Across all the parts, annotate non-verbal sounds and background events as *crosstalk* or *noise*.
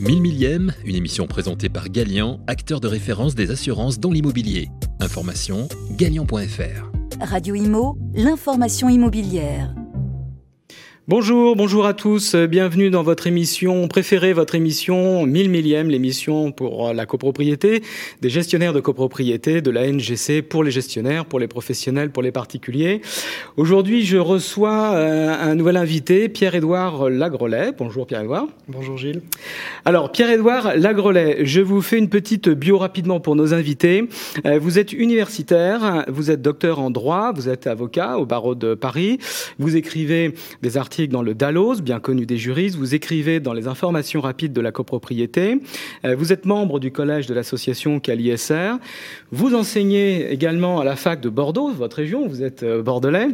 1000 millième, une émission présentée par Galian, acteur de référence des assurances dans l'immobilier. Information galian.fr. Radio Imo, l'information immobilière. Bonjour, bonjour à tous, bienvenue dans votre émission préférée, votre émission 1000 millième, l'émission pour la copropriété, des gestionnaires de copropriété, de la NGC pour les gestionnaires, pour les professionnels, pour les particuliers. Aujourd'hui, je reçois euh, un nouvel invité, Pierre-Édouard Lagrolet. Bonjour Pierre-Édouard. Bonjour Gilles. Alors, Pierre-Édouard Lagrolet, je vous fais une petite bio rapidement pour nos invités. Euh, vous êtes universitaire, vous êtes docteur en droit, vous êtes avocat au barreau de Paris, vous écrivez des articles dans le Dallos, bien connu des juristes. Vous écrivez dans les informations rapides de la copropriété. Euh, vous êtes membre du collège de l'association CALISR. Vous enseignez également à la fac de Bordeaux, votre région. Vous êtes euh, bordelais.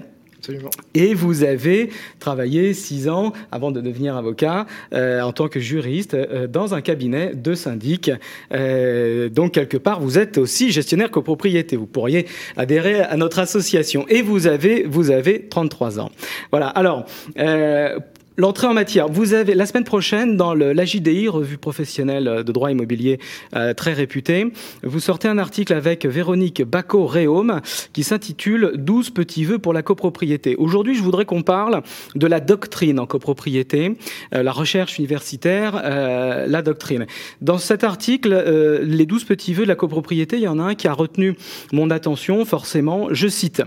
Et vous avez travaillé six ans avant de devenir avocat euh, en tant que juriste euh, dans un cabinet de syndic. Euh, donc quelque part, vous êtes aussi gestionnaire copropriété. Vous pourriez adhérer à notre association. Et vous avez vous avez 33 ans. Voilà. Alors. Euh, L'entrée en matière. Vous avez la semaine prochaine dans le, la JDI, revue professionnelle de droit immobilier euh, très réputée, vous sortez un article avec Véronique Bacot-Réaume qui s'intitule 12 petits vœux pour la copropriété. Aujourd'hui, je voudrais qu'on parle de la doctrine en copropriété, euh, la recherche universitaire, euh, la doctrine. Dans cet article, euh, les 12 petits vœux de la copropriété, il y en a un qui a retenu mon attention, forcément. Je cite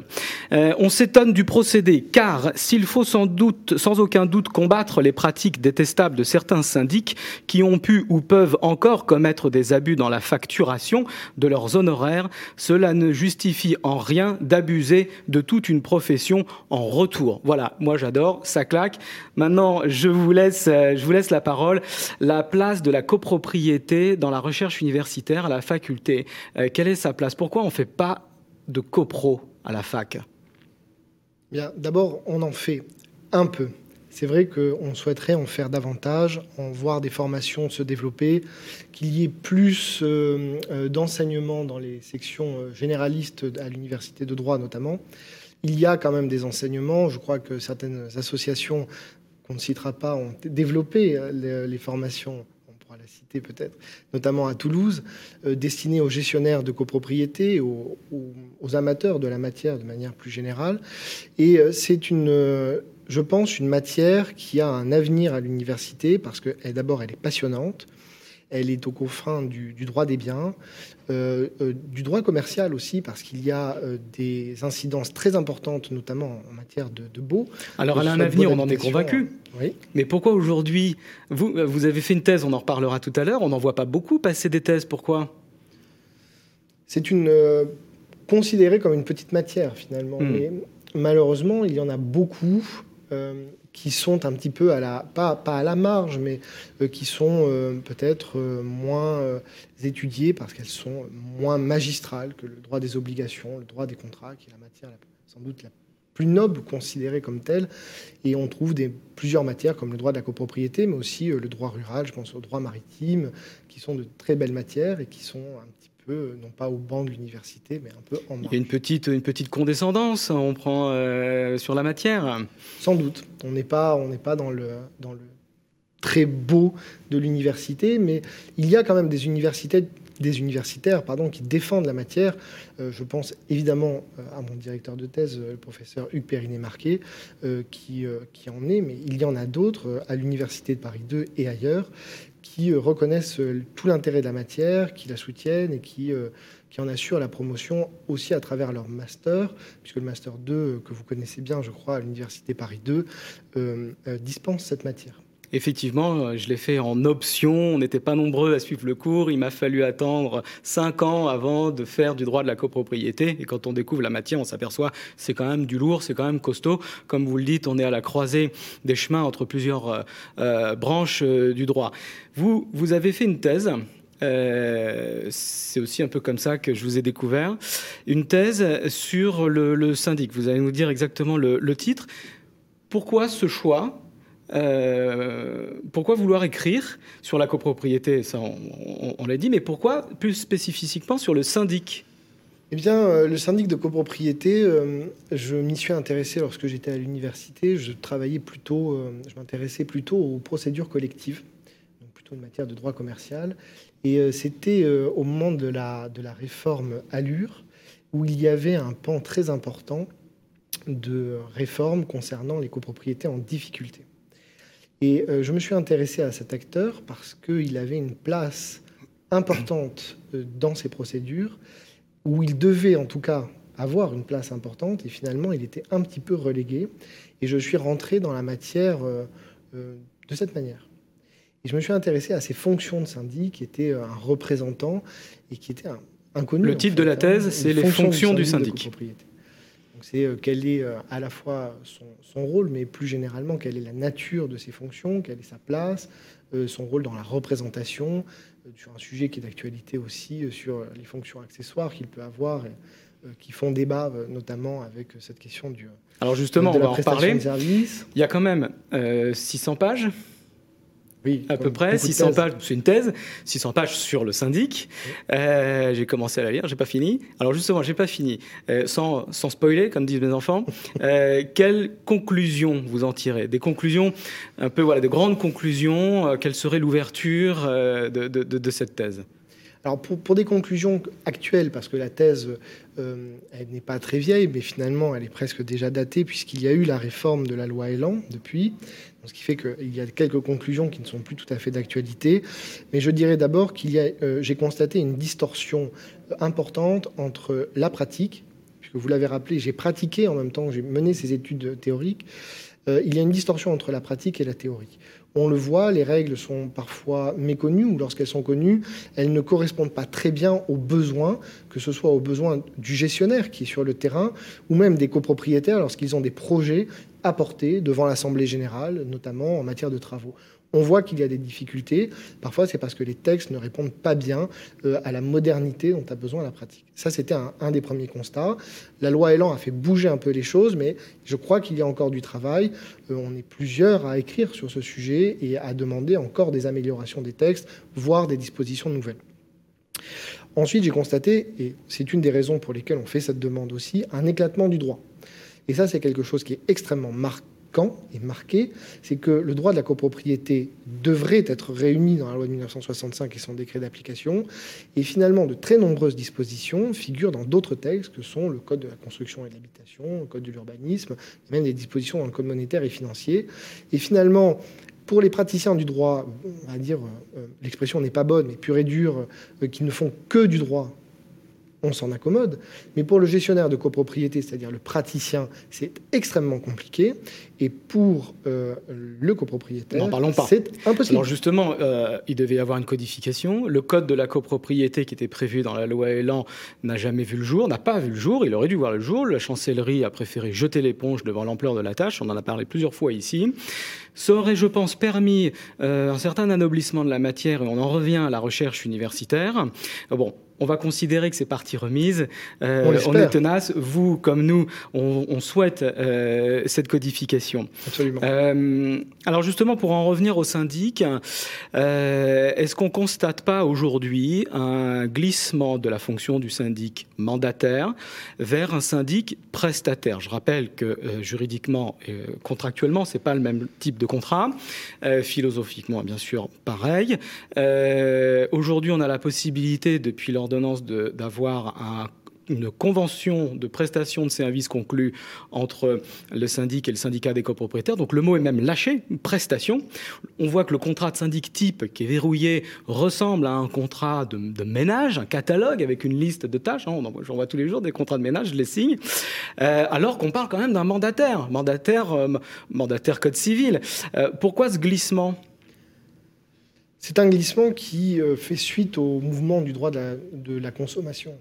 euh, On s'étonne du procédé, car s'il faut sans doute, sans aucun doute, combattre les pratiques détestables de certains syndics qui ont pu ou peuvent encore commettre des abus dans la facturation de leurs honoraires, cela ne justifie en rien d'abuser de toute une profession en retour. Voilà, moi j'adore, ça claque. Maintenant, je vous laisse, euh, je vous laisse la parole. La place de la copropriété dans la recherche universitaire à la faculté, euh, quelle est sa place? Pourquoi on ne fait pas de copro à la fac? Bien, d'abord, on en fait un peu. C'est vrai qu'on souhaiterait en faire davantage, en voir des formations se développer, qu'il y ait plus euh, euh, d'enseignements dans les sections euh, généralistes à l'université de droit notamment. Il y a quand même des enseignements. Je crois que certaines associations qu'on ne citera pas ont développé les, formations on pourra la citer peut-être, notamment à Toulouse, euh, destinées aux gestionnaires de copropriété, aux, aux, amateurs de la matière de manière plus générale. Et c'est une, je pense, une matière qui a un avenir à l'université parce que d'abord, elle est passionnante. Elle est au confins du, du droit des biens, euh, euh, du droit commercial aussi, parce qu'il y a euh, des incidences très importantes, notamment en matière de, de beaux. Alors, elle a un avenir, on en est convaincu. Oui. Mais pourquoi aujourd'hui vous, vous avez fait une thèse, on en reparlera tout à l'heure, on n'en voit pas beaucoup passer des thèses, pourquoi? C'est une. Considérée comme une petite matière, finalement. Hmm. Mm. Mais malheureusement, il y en a beaucoup. Euh, qui sont un petit peu à la pas, pas à la marge, mais euh, qui sont euh, peut-être moins étudiées parce qu'elles sont moins magistrales que le droit des obligations, le droit des contrats, qui est la matière sans doute la plus noble considérée comme telle. Et on trouve des, plusieurs matières comme le droit de la copropriété, mais aussi le droit rural, je pense au droit maritime, qui sont de très belles matières et qui sont un petit peu, non pas au banc de l'université, mais un peu en marge. Il y a une petite, une petite condescendance, on prend euh, sur la matière. Sans doute. On n'est pas, on pas dans le, dans le très beau de l'université, mais il y a quand même des universités des universitaires pardon, qui défendent la matière. Euh, je pense évidemment euh, à mon directeur de thèse, le professeur Hugues Périnet-Marquet, euh, qui, euh, qui en est, mais il y en a d'autres à l'Université de Paris 2 et ailleurs qui euh, reconnaissent euh, tout l'intérêt de la matière, qui la soutiennent et qui, euh, qui en assurent la promotion aussi à travers leur master, puisque le master 2, euh, que vous connaissez bien, je crois, à l'Université Paris 2, euh, euh, dispense cette matière. Effectivement, euh, je l'ai fait en option. On n'était pas nombreux à suivre le cours. Il m'a fallu attendre cinq ans avant de faire du droit de la copropriété. Et quand on découvre la matière, on s'aperçoit c'est quand même du lourd, c'est quand même costaud. Comme vous le dites, on est à la croisée des chemins entre plusieurs euh, euh, branches du droit. Vous, avez fait une thèse. C'est aussi un peu comme ça que je vous ai découvert. Une thèse sur le, syndic. Vous allez nous dire exactement le titre. Pourquoi ce choix? Euh, pourquoi vouloir écrire sur la copropriété? Ça, on, l'a dit, mais pourquoi plus spécifiquement sur le syndic? Eh bien, euh, le syndic de copropriété, euh, je m'y suis intéressé lorsque j'étais à l'université. Je travaillais plutôt, je m'intéressais plutôt aux procédures collectives, donc plutôt une matière de droit commercial. Et c'était au moment de la, de la réforme Allure, où il y avait un pan très important de réforme concernant les copropriétés en difficulté. Et je me suis intéressé à cet acteur parce qu'il avait une place importante dans ces procédures, où il devait en tout cas avoir une place importante, et finalement il était un petit peu relégué. Et je suis rentré dans la matière de cette manière. Et je me suis intéressé à ces fonctions de syndic, qui était un représentant et qui était inconnu. Le titre de la hein, thèse, c'est les fonctions du syndic. C'est euh, quel est euh, à la fois son, rôle, mais plus généralement, quelle est la nature de ses fonctions, quelle est sa place, euh, son rôle dans la représentation, sur un sujet qui est d'actualité aussi, sur les fonctions accessoires qu'il peut avoir. qui font débat, notamment avec cette question du. Alors justement, on va en parler. Il y a quand même 600 pages oui, à peu près, 600 pages, c'est une thèse, 600 pages sur le syndic. Euh, j'ai commencé à la lire, j'ai pas fini. Alors justement, j'ai pas fini. Euh, sans, sans, spoiler, comme disent mes enfants, euh, *laughs* quelles conclusions vous en tirez? Des conclusions, un peu voilà, de grandes conclusions. Euh, quelle serait l'ouverture euh, de, de, de, de cette thèse? Alors pour, pour, des conclusions actuelles, parce que la thèse, euh, elle n'est pas très vieille, mais finalement elle est presque déjà datée, puisqu'il y a eu la réforme de la loi Elan depuis ce qui fait qu'il y a quelques conclusions qui ne sont plus tout à fait d'actualité. Mais je dirais d'abord qu'il y a, euh, j'ai constaté une distorsion importante entre la pratique, puisque vous l'avez rappelé, j'ai pratiqué en même temps que j'ai mené ces études théoriques. Euh, il y a une distorsion entre la pratique et la théorie. On le voit, les règles sont parfois méconnues ou lorsqu'elles sont connues, elles ne correspondent pas très bien aux besoins, que ce soit aux besoins du gestionnaire qui est sur le terrain ou même des copropriétaires lorsqu'ils ont des projets à porter devant l'Assemblée générale, notamment en matière de travaux on voit qu'il y a des difficultés. Parfois, c'est parce que les textes ne répondent pas bien euh, à la modernité dont a besoin la pratique. Ça, c'était un, des premiers constats. La loi Elan a fait bouger un peu les choses, mais je crois qu'il y a encore du travail. Euh, on est plusieurs à écrire sur ce sujet et à demander encore des améliorations des textes, voire des dispositions nouvelles. Ensuite, j'ai constaté, et c'est une des raisons pour lesquelles on fait cette demande aussi, un éclatement du droit. Et ça, c'est quelque chose qui est extrêmement marqué quand est marqué, c'est que le droit de la copropriété devrait être réuni dans la loi de 1965 et son décret d'application. Et finalement, de très nombreuses dispositions figurent dans d'autres textes que sont le Code de la construction et de l'habitation, le Code de l'urbanisme, même des dispositions dans le Code monétaire et financier. Et finalement, pour les praticiens du droit, on va dire, euh, l'expression n'est pas bonne, mais pure et dure, euh, qui ne font que du droit on s'en accommode. Mais pour le gestionnaire de copropriété, c'est-à-dire le praticien, c'est extrêmement compliqué. Et pour euh, le copropriétaire, c'est impossible. Alors justement, euh, il devait y avoir une codification. Le code de la copropriété qui était prévu dans la loi Elan n'a jamais vu le jour, n'a pas vu le jour. Il aurait dû voir le jour. La chancellerie a préféré jeter l'éponge devant l'ampleur de la tâche. On en a parlé plusieurs fois ici. Ça aurait, je pense, permis euh, un certain anoblissement de la matière et on en revient à la recherche universitaire. Bon, on va considérer que c'est partie remise. Euh, on, est tenace. Vous, comme nous, on, souhaite euh, cette codification. Absolument. Euh, alors justement, pour en revenir au syndic, est-ce qu'on constate pas aujourd'hui un glissement de la fonction du syndic mandataire vers un syndic prestataire? Je rappelle que juridiquement et contractuellement, c'est pas le même type de contrat. philosophiquement, bien sûr, pareil. aujourd'hui, on a la possibilité, depuis l'ordre d'avoir une convention de prestation de services conclue entre le syndic et le syndicat des copropriétaires. Donc le mot est même lâché, prestation. On voit que le contrat de syndic type qui est verrouillé ressemble à un contrat de, ménage, un catalogue avec une liste de tâches. Hein. J'en vois tous les jours des contrats de ménage, je les signe. Euh, alors qu'on parle quand même d'un mandataire, mandataire, euh, mandataire code civil. Euh, pourquoi ce glissement? C'est un glissement qui fait suite au mouvement du droit de la, consommation.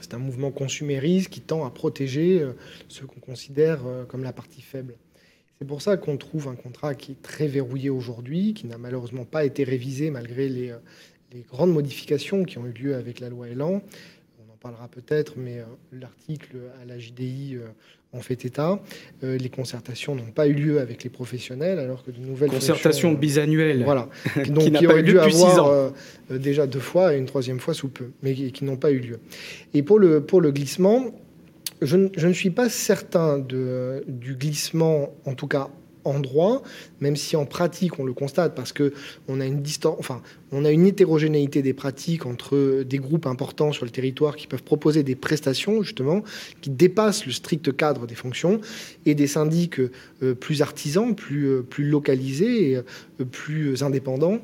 C'est un mouvement consumériste qui tend à protéger euh, ce qu'on considère euh, comme la partie faible. C'est pour ça qu'on trouve un contrat qui est très verrouillé aujourd'hui, qui n'a malheureusement pas été révisé malgré les, grandes modifications qui ont eu lieu avec la loi Elan. On en parlera peut-être, mais l'article à la JDI en fait état. Euh, les concertations n'ont pas eu lieu avec les professionnels, alors que de nouvelles concertations euh, bisannuelles, voilà, *laughs* donc qui, auraient dû avoir euh, déjà deux fois et une troisième fois sous peu, mais qui, n'ont pas eu lieu. Et pour le pour le glissement, je, je ne suis pas certain de, du glissement, en tout cas en droit, même si en pratique on le constate parce que on a une distance, enfin on a une hétérogénéité des pratiques entre des groupes importants sur le territoire qui peuvent proposer des prestations justement qui dépassent le strict cadre des fonctions et des syndics euh, plus artisans, plus euh, plus localisés, et, euh, plus indépendants,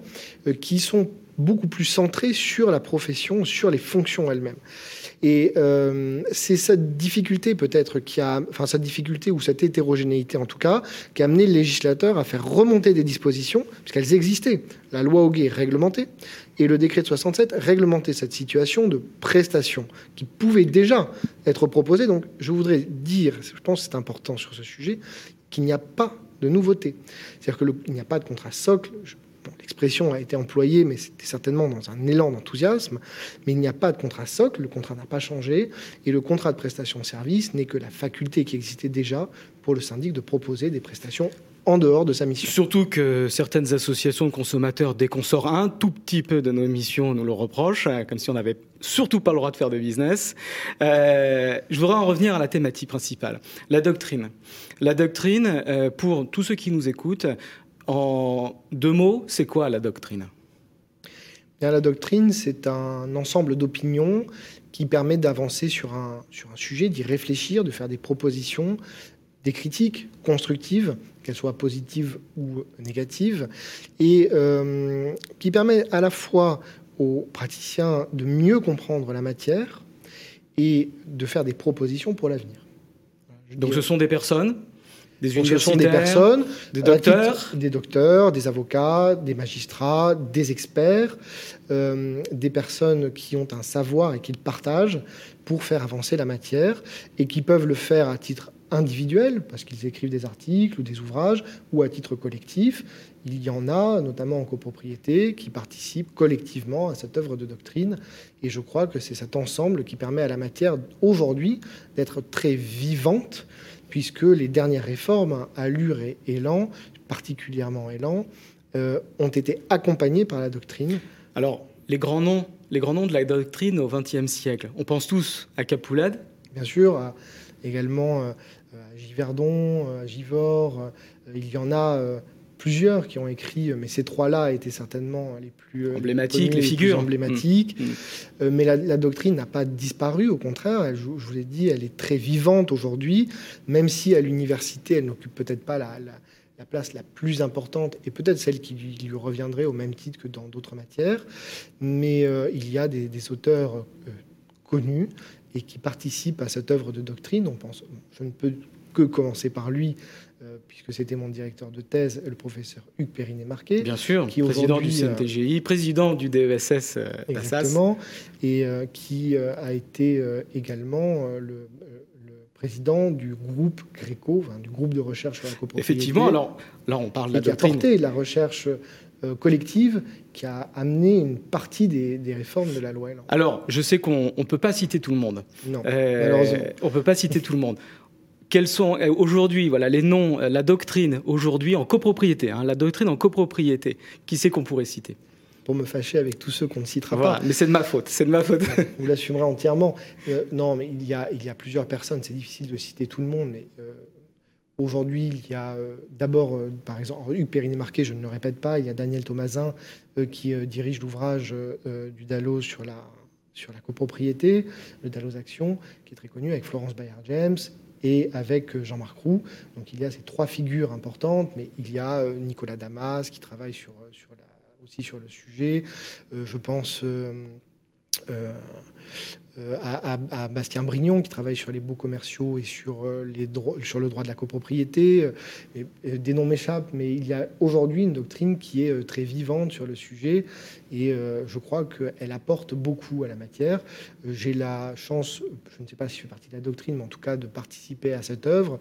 qui sont beaucoup plus centrés sur la profession, sur les fonctions elles-mêmes. Et euh, c'est cette difficulté peut-être qui a, enfin cette difficulté ou cette hétérogénéité en tout cas, qui a amené le législateur à faire remonter des dispositions, puisqu'elles existaient. La loi Hoguet réglementée et le décret de 67 réglementait cette situation de prestation qui pouvait déjà être proposée. Donc je voudrais dire, je pense c'est important sur ce sujet, qu'il n'y a pas de nouveauté. C'est-à-dire qu'il n'y a pas de contrat socle. L'expression a été employée, mais c'était certainement dans un élan d'enthousiasme. Mais il n'y a pas de contrat socle, le contrat n'a pas changé, et le contrat de prestation de service n'est que la faculté qui existait déjà pour le syndic de proposer des prestations en dehors de sa mission. Surtout que certaines associations de consommateurs, dès qu'on sort un tout petit peu de nos missions, nous le reprochent, hein, comme si on n'avait surtout pas le droit de faire de business. Euh, je voudrais en revenir à la thématique principale, la doctrine. La doctrine, euh, pour tous ceux qui nous écoutent, en deux mots, c'est quoi la doctrine? Bien, La doctrine, c'est un ensemble d'opinions qui permet d'avancer sur un, sur un sujet, d'y réfléchir, de faire des propositions, des critiques constructives, qu'elles soient positives ou négatives, et euh, qui permet à la fois aux praticiens de mieux comprendre la matière et de faire des propositions pour l'avenir. Donc ce sont des personnes? Des ce sont des personnes, des docteurs, des docteurs, des avocats, des magistrats, des experts, euh, des personnes qui ont un savoir et qui le partagent pour faire avancer la matière et qui peuvent le faire à titre individuel, parce qu'ils écrivent des articles ou des ouvrages, ou à titre collectif. Il y en a, notamment en copropriété, qui participent collectivement à cette œuvre de doctrine. Et je crois que c'est cet ensemble qui permet à la matière, aujourd'hui, d'être très vivante puisque les dernières réformes, Allure et Élan, particulièrement Élan, euh, ont été accompagnées par la doctrine. Alors, les grands noms, les grands noms de la doctrine au XXe siècle, on pense tous à Capoulade Bien sûr, également euh, à Giverdon, à Givor, euh, il y en a plusieurs qui ont écrit, mais ces trois-là étaient certainement les plus euh, emblématiques, les, figures emblématiques. Mmh. Mmh. Euh, mais la, doctrine n'a pas disparu, au contraire, je, vous l'ai dit, elle est très vivante aujourd'hui, même si à l'université, elle n'occupe peut-être pas la, place la plus importante et peut-être celle qui lui, reviendrait au même titre que dans d'autres matières. Mais euh, il y a des, auteurs connus et qui participent à cette œuvre de doctrine. On pense, je ne peux que commencer par lui, euh, puisque c'était mon directeur de thèse, le professeur Hugues Périnet-Marquet. Bien sûr, qui président du euh, CNTGI, président du DESS euh, Exactement, et qui a été également le, président du groupe Gréco, du groupe de recherche sur la copropriété. Effectivement, alors là on parle de la qui a porté la recherche collective qui a amené une partie des, réformes de la loi. Alors, je sais qu'on ne peut pas citer tout le monde. Non, malheureusement. On ne peut pas citer tout le monde quels sont euh, aujourd'hui voilà les noms, euh, la doctrine aujourd'hui en copropriété, hein, la doctrine en copropriété. Qui c'est qu'on pourrait citer Pour me fâcher avec tous ceux qu'on ne citera pas. Mais c'est de ma faute, c'est de ma faute. *laughs* Vous l'assumerez entièrement. Euh, non, mais il y a il y a plusieurs personnes. C'est difficile de citer tout le monde, mais Aujourd'hui, il y a d'abord, par exemple, Hugues Périnet-Marquet, je ne le répète pas, il y a Daniel Thomasin qui dirige l'ouvrage du Dallos sur la, sur la copropriété, le Dallos Action, qui est très connu, avec Florence Bayard-James et avec euh, Jean-Marc Roux. Donc il y a ces trois figures importantes, mais il y a euh, Nicolas Damas qui travaille euh, aussi sur le sujet. je pense euh, à, Bastien Brignon, qui travaille sur les baux commerciaux et sur, euh, les sur le droit de la copropriété. Euh, des noms m'échappent, mais il y a aujourd'hui une doctrine qui est très vivante sur le sujet et je crois qu'elle apporte beaucoup à la matière. J'ai la chance, je ne sais pas si je fais partie de la doctrine, mais en tout cas de participer à cette œuvre.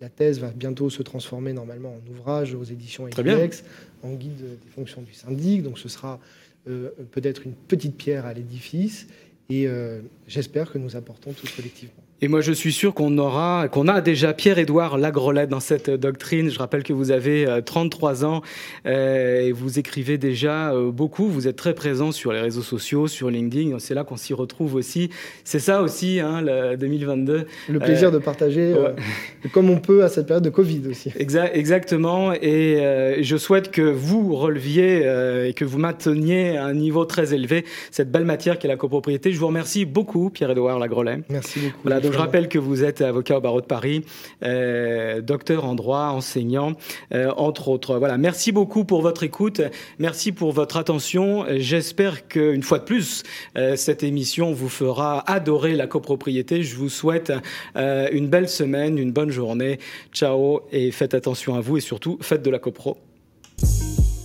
la thèse va bientôt se transformer normalement en ouvrage aux éditions Equilex, en guide des fonctions du syndic. Donc ce sera euh, peut-être une petite pierre à l'édifice. Et euh, j'espère que nous apportons tous collectivement. Et moi, je suis sûr qu'on aura, qu'on a déjà Pierre-Édouard Lagrolette dans cette doctrine. Je rappelle que vous avez 33 euh, ans euh, et vous écrivez déjà euh, beaucoup. Vous êtes très présent sur les réseaux sociaux, sur LinkedIn. C'est là qu'on s'y retrouve aussi. C'est ça aussi, hein, le 2022. Le plaisir de partager *laughs* comme on peut à cette période de Covid aussi. exactement. Et je souhaite que vous releviez et que vous mainteniez à un niveau très élevé cette belle matière qu'est la copropriété. Je vous remercie beaucoup, Pierre-Édouard Lagrolette. Merci beaucoup je rappelle que vous êtes avocat au barreau de Paris, euh, docteur en droit, enseignant, euh, entre autres. Voilà, merci beaucoup pour votre écoute, merci pour votre attention. J'espère qu'une fois de plus, euh, cette émission vous fera adorer la copropriété. Je vous souhaite une belle semaine, une bonne journée. Ciao et faites attention à vous et surtout faites de la copro.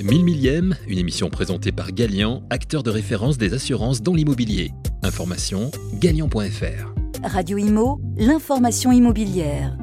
1000 millième, une émission présentée par Galian, acteur de référence des assurances dans l'immobilier. Information galian.fr. Radio Imo, l'information immobilière.